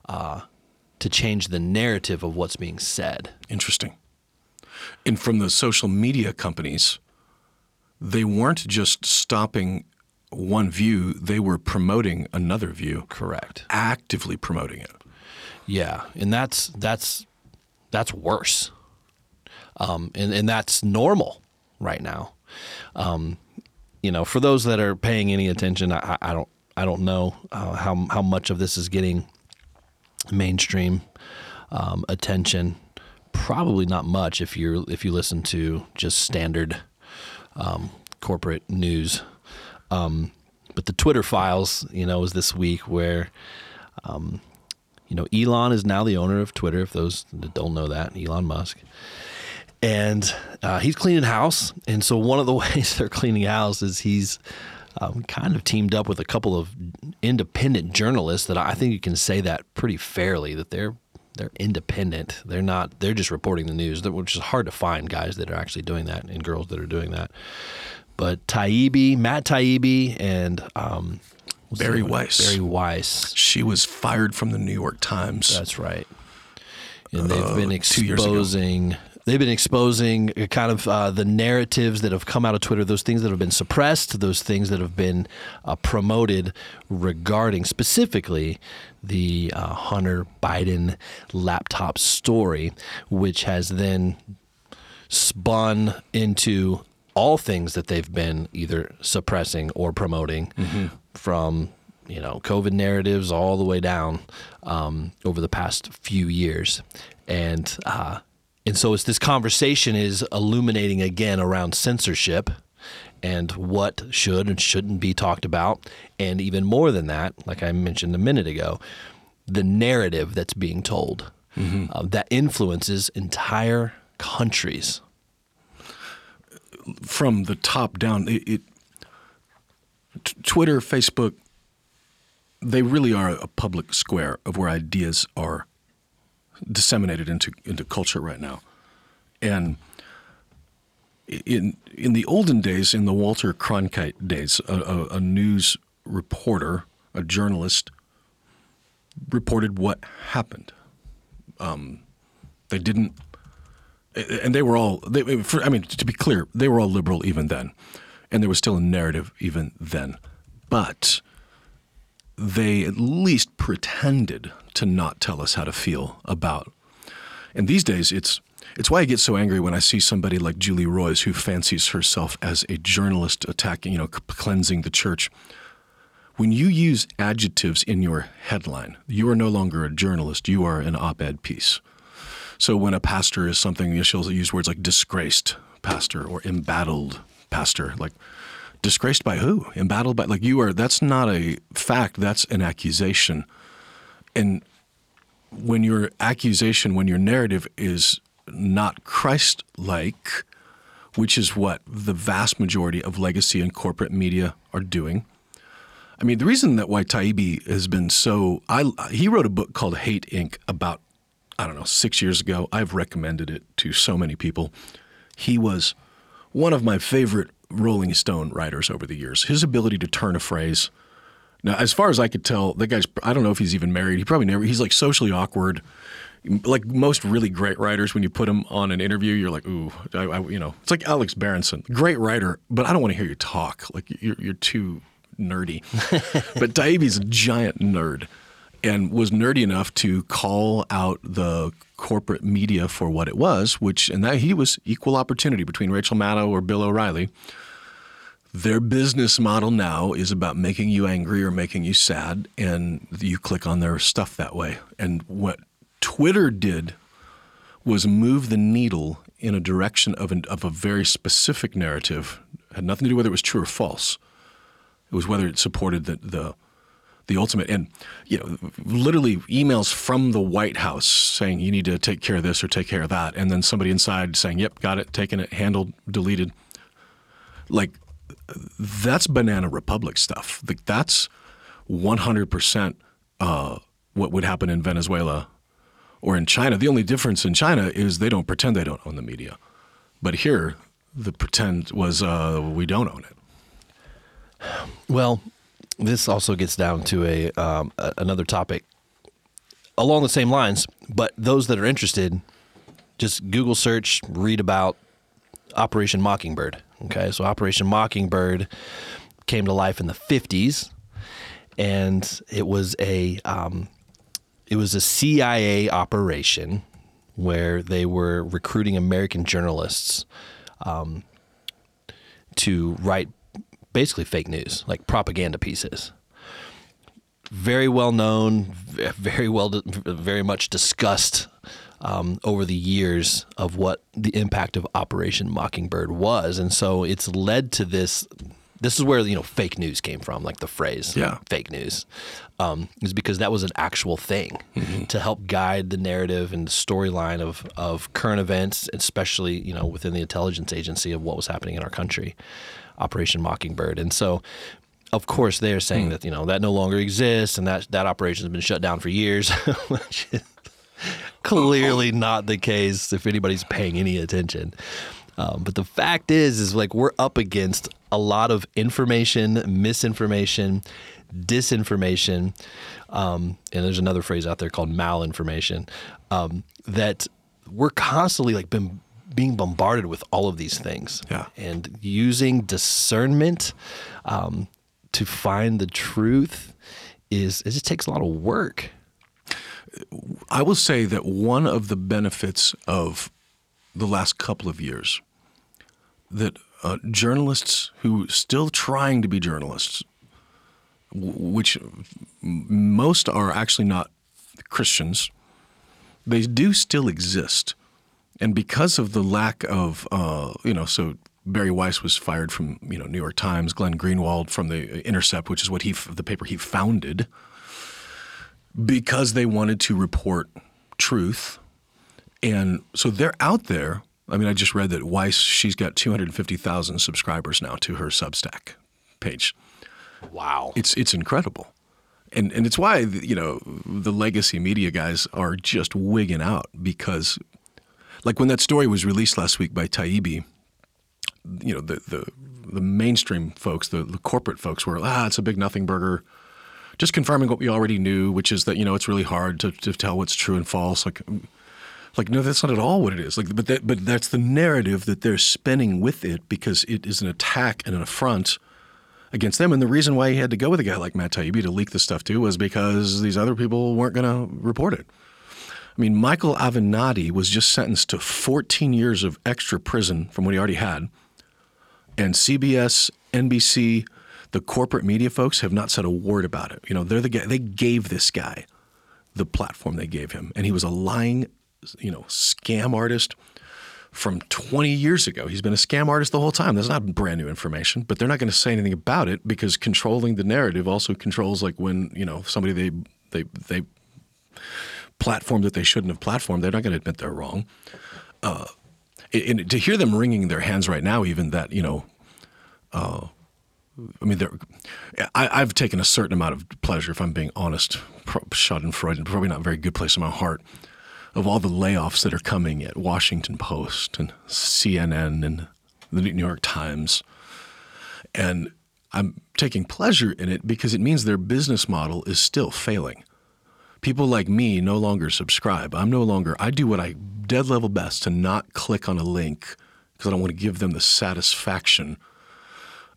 uh, to change the narrative of what's being said. Interesting. And from the social media companies, they weren't just stopping one view, they were promoting another view, Correct. actively promoting it. Yeah, and that's that's that's worse, um, and and that's normal right now. Um, you know, for those that are paying any attention, I, I don't I don't know uh, how how much of this is getting mainstream um, attention. Probably not much if you if you listen to just standard um, corporate news. Um, but the Twitter files, you know, was this week where um, you know, Elon is now the owner of Twitter. If those that don't know that, Elon Musk, and uh, he's cleaning house. And so one of the ways they're cleaning house is he's um, kind of teamed up with a couple of independent journalists that I think you can say that pretty fairly that they're they're independent. They're not. They're just reporting the news, which is hard to find guys that are actually doing that and girls that are doing that. But Taibbi, Matt Taibbi, and um, Bari? Weiss. Bari Weiss. She was fired from the New York Times. That's right. And they've been Uh, years exposing. They've been exposing uh, kind of uh, the narratives that have come out of Twitter, those things that have been suppressed, those things that have been uh, promoted regarding specifically the uh, Hunter Biden laptop story, which has then spun into all things that they've been either suppressing or promoting from you know COVID narratives all the way down um, over the past few years, and uh, and so it's this conversation is illuminating again around censorship and what should and shouldn't be talked about, and even more than that, like I mentioned a minute ago, the narrative that's being told uh, that influences entire countries. from the top down. It, it t- Twitter, Facebook, they really are a public square of where ideas are disseminated into into culture right now, and in in the olden days, in the Walter Cronkite days, a, a, a news reporter, a journalist, reported what happened. Um, they didn't and they were all they, for, i mean to be clear they were all liberal even then and there was still a narrative even then but they at least pretended to not tell us how to feel about and these days it's it's why I get so angry when I see somebody like Julie Roys, who fancies herself as a journalist attacking, you know, cleansing the church. When you use adjectives in your headline, you are no longer a journalist, you are an op-ed piece. So when a pastor is something, you know, she'll use words like disgraced pastor or embattled pastor. Like, disgraced by who? Embattled by, like, you are, that's not a fact, that's an accusation. And when your accusation, when your narrative is not Christ like, which is what the vast majority of legacy and corporate media are doing. I mean, the reason that why Taibbi has been so, I, he wrote a book called Hate Inc. about I don't know, six years ago. I've recommended it to so many people. He was one of my favorite Rolling Stone writers over the years. His ability to turn a phrase. Now, as far as I could tell, that guy's, I don't know if he's even married. He probably never, he's like socially awkward. Like most really great writers, when you put him on an interview, you're like, ooh, I, I, you know, it's like Alex Berenson, great writer, but I don't want to hear you talk. Like you're, you're too nerdy. but Taibbi's a giant nerd and was nerdy enough to call out the corporate media for what it was, which and that he was equal opportunity between Rachel Maddow or Bill O'Reilly. Their business model now is about making you angry or making you sad, and you click on their stuff that way. And what Twitter did was move the needle in a direction of, an, of a very specific narrative. It had nothing to do whether it was true or false. It was whether it supported the, the the ultimate. And you know, literally emails from the White House saying you need to take care of this or take care of that, and then somebody inside saying, "Yep, got it, taken it, handled, deleted." Like that's banana republic stuff. Like that's 100% uh, what would happen in Venezuela or in China. The only difference in China is they don't pretend they don't own the media, but here the pretend was uh, we don't own it. Well, this also gets down to a, um, a another topic along the same lines, but those that are interested, just Google search, read about Operation Mockingbird. Okay, so Operation Mockingbird came to life in the 50s, and it was a um, it was a CIA operation where they were recruiting American journalists um, to write basically fake news, like propaganda pieces. Very well known, very well, very much discussed um, over the years of what the impact of Operation Mockingbird was, and so it's led to this. This is where you know fake news came from, like the phrase Yeah. "fake news," um, is because that was an actual thing to help guide the narrative and the storyline of of current events, especially you know within the intelligence agency of what was happening in our country, Operation Mockingbird, and so. Of course, they're saying that you know that no longer exists, and that that operation has been shut down for years, which is clearly not the case if anybody's paying any attention. Um, but the fact is, is like we're up against a lot of information, misinformation, disinformation, um, and there's another phrase out there called malinformation um, that we're constantly like been being bombarded with all of these things. Yeah. And using discernment um, to find the truth is it just takes a lot of work. I will say that one of the benefits of the last couple of years that uh, journalists who still trying to be journalists, which most are actually not Christians, they do still exist, and because of the lack of, uh, you know, so Bari Weiss was fired from you know New York Times, Glenn Greenwald from the Intercept, which is what he the paper he founded because they wanted to report truth. And so they're out there. I mean, I just read that Weiss, she's got 250,000 subscribers now to her Substack page. Wow. It's it's incredible. And and it's why you know the legacy media guys are just wigging out because like when that story was released last week by Taibbi, you know, the the the mainstream folks, the, the corporate folks were ah, it's a big nothing burger just confirming what we already knew, which is that you know it's really hard to, to tell what's true and false. Like, like no, that's not at all what it is. Like, but that, but that's the narrative that they're spinning with it because it is an attack and an affront against them. And the reason why he had to go with a guy like Matt Taibbi to leak the stuff too was because these other people weren't going to report it. I mean, Michael Avenatti was just sentenced to 14 years of extra prison from what he already had, and CBS, NBC the corporate media folks have not said a word about it. You know, they're the guy, they gave this guy the platform they gave him, and he was a lying, you know, scam artist from 20 years ago. He's been a scam artist the whole time. That's not brand new information, but they're not going to say anything about it because controlling the narrative also controls like when you know somebody they they they platform that they shouldn't have platformed. They're not going to admit they're wrong. Uh, and to hear them wringing their hands right now, even that you know. Uh, I mean, I, I've taken a certain amount of pleasure, if I'm being honest, Schadenfreude, probably not a very good place in my heart, of all the layoffs that are coming at Washington Post and CNN and the New York Times. And I'm taking pleasure in it because it means their business model is still failing. People like me no longer subscribe. I'm no longer, I do what I dead level best to not click on a link because I don't want to give them the satisfaction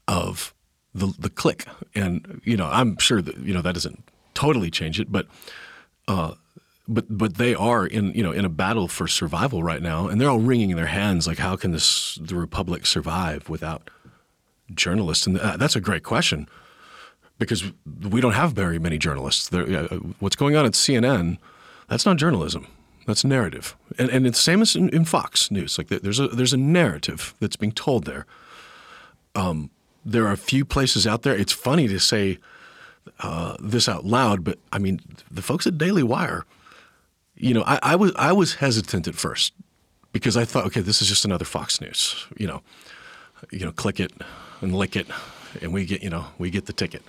of the the click. And you know, I'm sure that you know that doesn't totally change it, but uh, but but they are in you know in a battle for survival right now, and they're all wringing their hands like, how can this the republic survive without journalists? And uh, that's a great question because we don't have very many journalists. There, uh, what's going on at CNN? That's not journalism. That's narrative, and and it's the same as in, in Fox News. Like there's a there's a narrative that's being told there. Um, there are a few places out there. It's funny to say uh, this out loud, but I mean, the folks at Daily Wire, you know, I, I was I was hesitant at first because I thought, okay, this is just another Fox News, you know, you know, click it and lick it, and we get you know we get the ticket.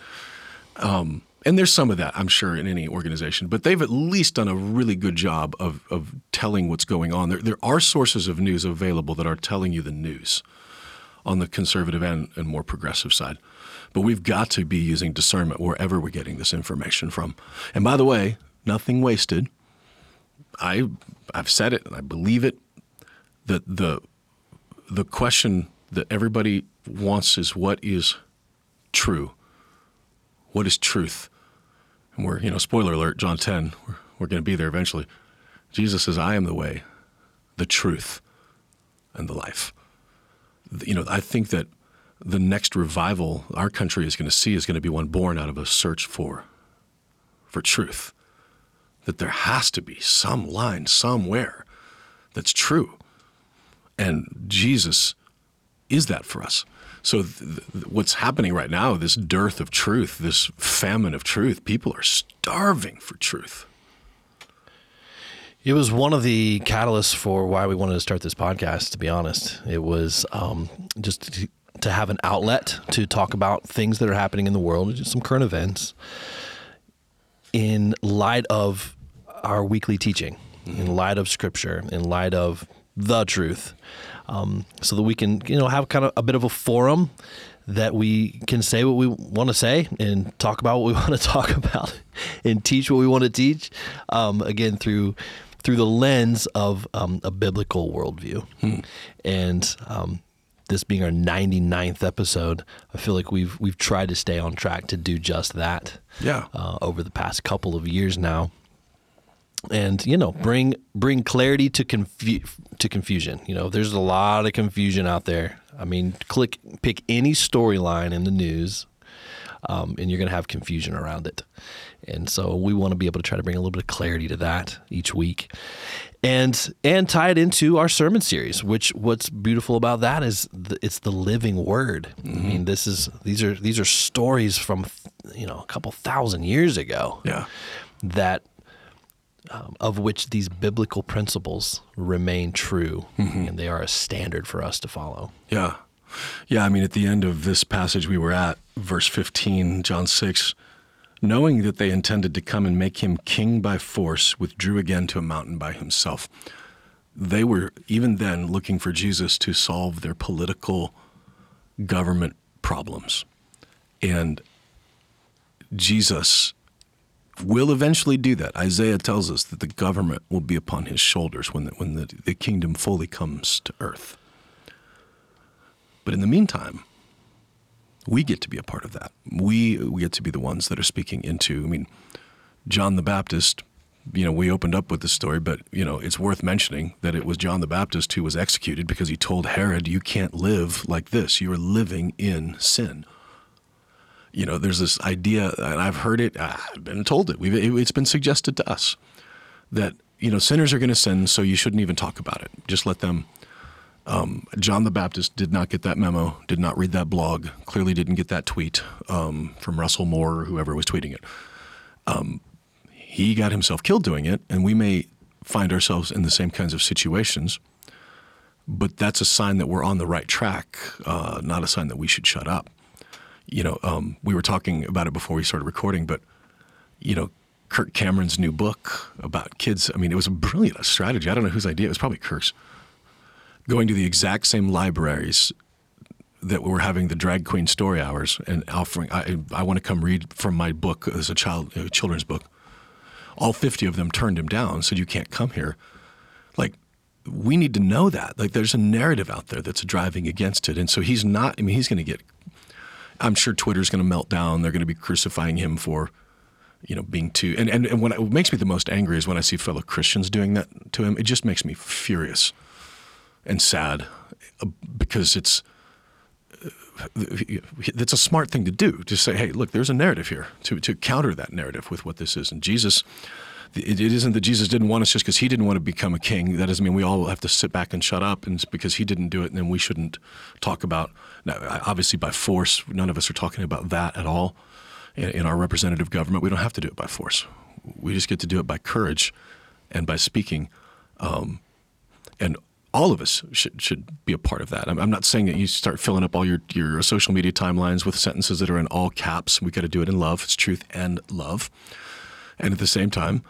Um, and there's some of that, I'm sure, in any organization, but they've at least done a really good job of, of telling what's going on. There, there are sources of news available that are telling you the news on the conservative and, and more progressive side. But we've got to be using discernment wherever we're getting this information from. And by the way, nothing wasted. I, I've said it and I believe it that the, the question that everybody wants is what is true? What is truth? And we're, you know, spoiler alert, John 10, we're, we're going to be there eventually. Jesus says, I am the way, the truth, and the life. You know, I think that the next revival our country is going to see is going to be one born out of a search for, for truth. That there has to be some line somewhere that's true. And Jesus is that for us. So, th- th- what's happening right now, this dearth of truth, this famine of truth, people are starving for truth. It was one of the catalysts for why we wanted to start this podcast, to be honest. It was um, just to, to have an outlet to talk about things that are happening in the world, just some current events, in light of our weekly teaching, in light of scripture, in light of the truth um, so that we can you know have kind of a bit of a forum that we can say what we want to say and talk about what we want to talk about and teach what we want to teach. Um, again, through through the lens of um, a biblical worldview, hmm. and um, this being our 99th episode, I feel like we've we've tried to stay on track to do just that. Yeah. Uh, over the past couple of years now and you know bring bring clarity to confu- to confusion. You know, there's a lot of confusion out there. I mean, click pick any storyline in the news, um, and you're going to have confusion around it. And so we want to be able to try to bring a little bit of clarity to that each week, and and tie it into our sermon series. Which what's beautiful about that is the, it's the living word. Mm-hmm. I mean, this is these are these are stories from you know a couple thousand years ago. Yeah. That um, of which these biblical principles remain true mm-hmm. and they are a standard for us to follow. Yeah. Yeah. I mean, at the end of this passage we were at, verse 15, John 6, knowing that they intended to come and make him king by force, withdrew again to a mountain by himself. They were even then looking for Jesus to solve their political government problems. And Jesus will eventually do that. Isaiah tells us that the government will be upon his shoulders when the, when the, the kingdom fully comes to earth. But in the meantime, we get to be a part of that. We, we get to be the ones that are speaking into, I mean, John the Baptist, you know, we opened up with this story, but, you know, it's worth mentioning that it was John the Baptist who was executed because he told Herod, You can't live like this. You are living in sin you know, there's this idea, and I've heard it, I've been told it, We've, it's been suggested to us that, you know, sinners are going to sin, so you shouldn't even talk about it. Just let them. Um, John the Baptist did not get that memo, did not read that blog, clearly didn't get that tweet um, from Russell Moore or whoever was tweeting it. Um, he got himself killed doing it, and we may find ourselves in the same kinds of situations. But that's a sign that we're on the right track, uh, not a sign that we should shut up you know, um, we were talking about it before we started recording, but you know, Kirk Cameron's new book about kids. I mean, it was a brilliant strategy. I don't know whose idea. It was probably Kirk's. Going to the exact same libraries that were having the drag queen story hours and offering. I, I want to come read from my book as a child, a children's book. All fifty of them turned him down, said you can't come here. Like we need to know that. Like there's a narrative out there that's driving against it, and so he's not. I mean, he's going to get I'm sure Twitter's going to melt down. They're going to be crucifying him for, you know, being too. And and, and what, what makes me the most angry is when I see fellow Christians doing that to him. It just makes me furious and sad uh, because it's uh, it's a smart thing to do to say, hey, look, there's a narrative here to to counter that narrative with what this is. And Jesus it, it isn't that Jesus didn't want us just because he didn't want to become a king. That doesn't mean we all have to sit back and shut up, and because he didn't do it, and then we shouldn't talk about. Now, obviously, by force, none of us are talking about that at all. in, in our representative government. We don't have to do it by force. We just get to do it by courage and by speaking. Um, and all of us should should be a part of that. I'm, I'm, not saying that you start filling up all your your social media timelines with sentences that are in all caps. We got to do it in love. It's truth and love. And at the same time,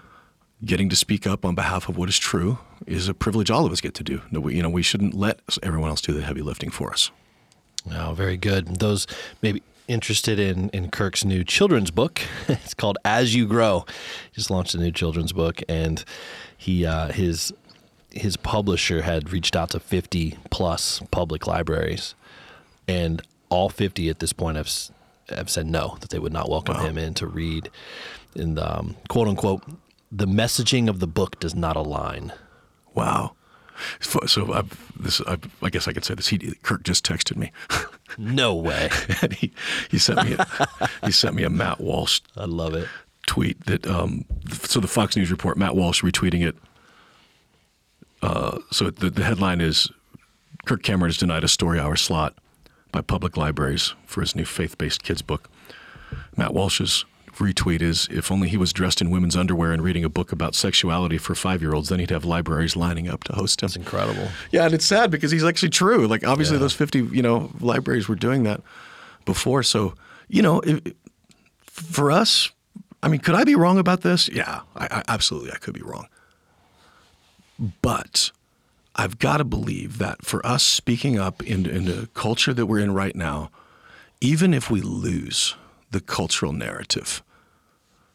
getting to speak up on behalf of what is true is a privilege all of us get to do. You know, we shouldn't let everyone else do the heavy lifting for us. Oh, very good. Those maybe interested in, in Kirk's new children's book. it's called As You Grow. He just launched a new children's book, and he uh, his his publisher had reached out to 50 plus public libraries, and all 50 at this point have have said no that they would not welcome wow. him in to read in the um, quote unquote the messaging of the book does not align. Wow. So I, this, I, I, guess I could say this. He, Kirk just texted me. No way. he, he sent me a, he sent me a Matt Walsh. I love it. Tweet that. Um, so the Fox News report, Matt Walsh retweeting it. Uh, so the, the headline is Kirk Cameron has denied a story hour slot by public libraries for his new faith-based kids book. Matt Walsh's retweet is if only he was dressed in women's underwear and reading a book about sexuality for five year olds, then he'd have libraries lining up to host him. That's incredible. Yeah, and it's sad because he's actually true. Like obviously yeah. those fifty, you know, libraries were doing that before. So, you know, if, for us, I mean, could I be wrong about this? Yeah, I, I, absolutely I could be wrong. But I've got to believe that for us speaking up in, in the culture that we're in right now, even if we lose the cultural narrative.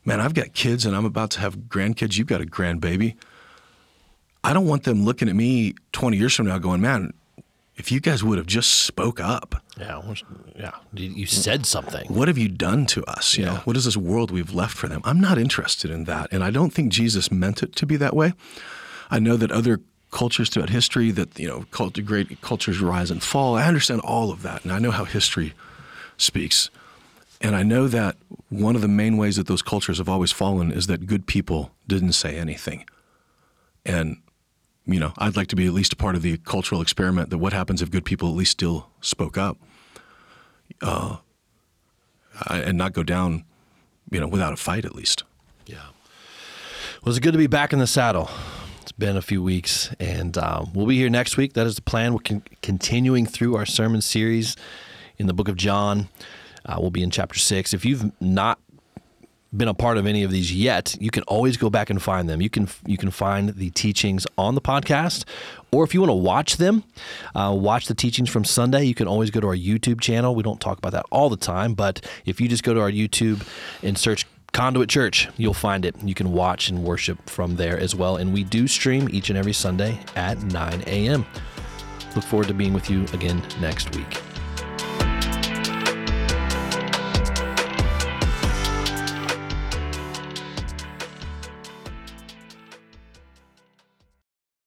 Man, I've got kids and I'm about to have grandkids. You've got a grandbaby. I don't want them looking at me 20 years from now going, man, if you guys would have just spoke up. Yeah, yeah. You said something. What have you done to us? You yeah. know, what is this world we've left for them? I'm not interested in that, and I don't think Jesus meant it to be that way. I know that other cultures throughout history that you know, great cultures rise and fall. I understand all of that, and I know how history speaks. And I know that one of the main ways that those cultures have always fallen is that good people didn't say anything. And, you know, I'd like to be at least a part of the cultural experiment that what happens if good people at least still spoke up uh, and not go down, you know, without a fight at least. Yeah. Well, it's good to be back in the saddle. It's been a few weeks, and um, we'll be here next week. That is the plan. We're con- continuing through our sermon series in the book of John. Uh, we'll be in chapter six. If you've not been a part of any of these yet, you can always go back and find them. You can you can find the teachings on the podcast, or if you want to watch them, uh, watch the teachings from Sunday. You can always go to our YouTube channel. We don't talk about that all the time, but if you just go to our YouTube and search Conduit Church, you'll find it. You can watch and worship from there as well. And we do stream each and every Sunday at 9 a.m. Look forward to being with you again next week.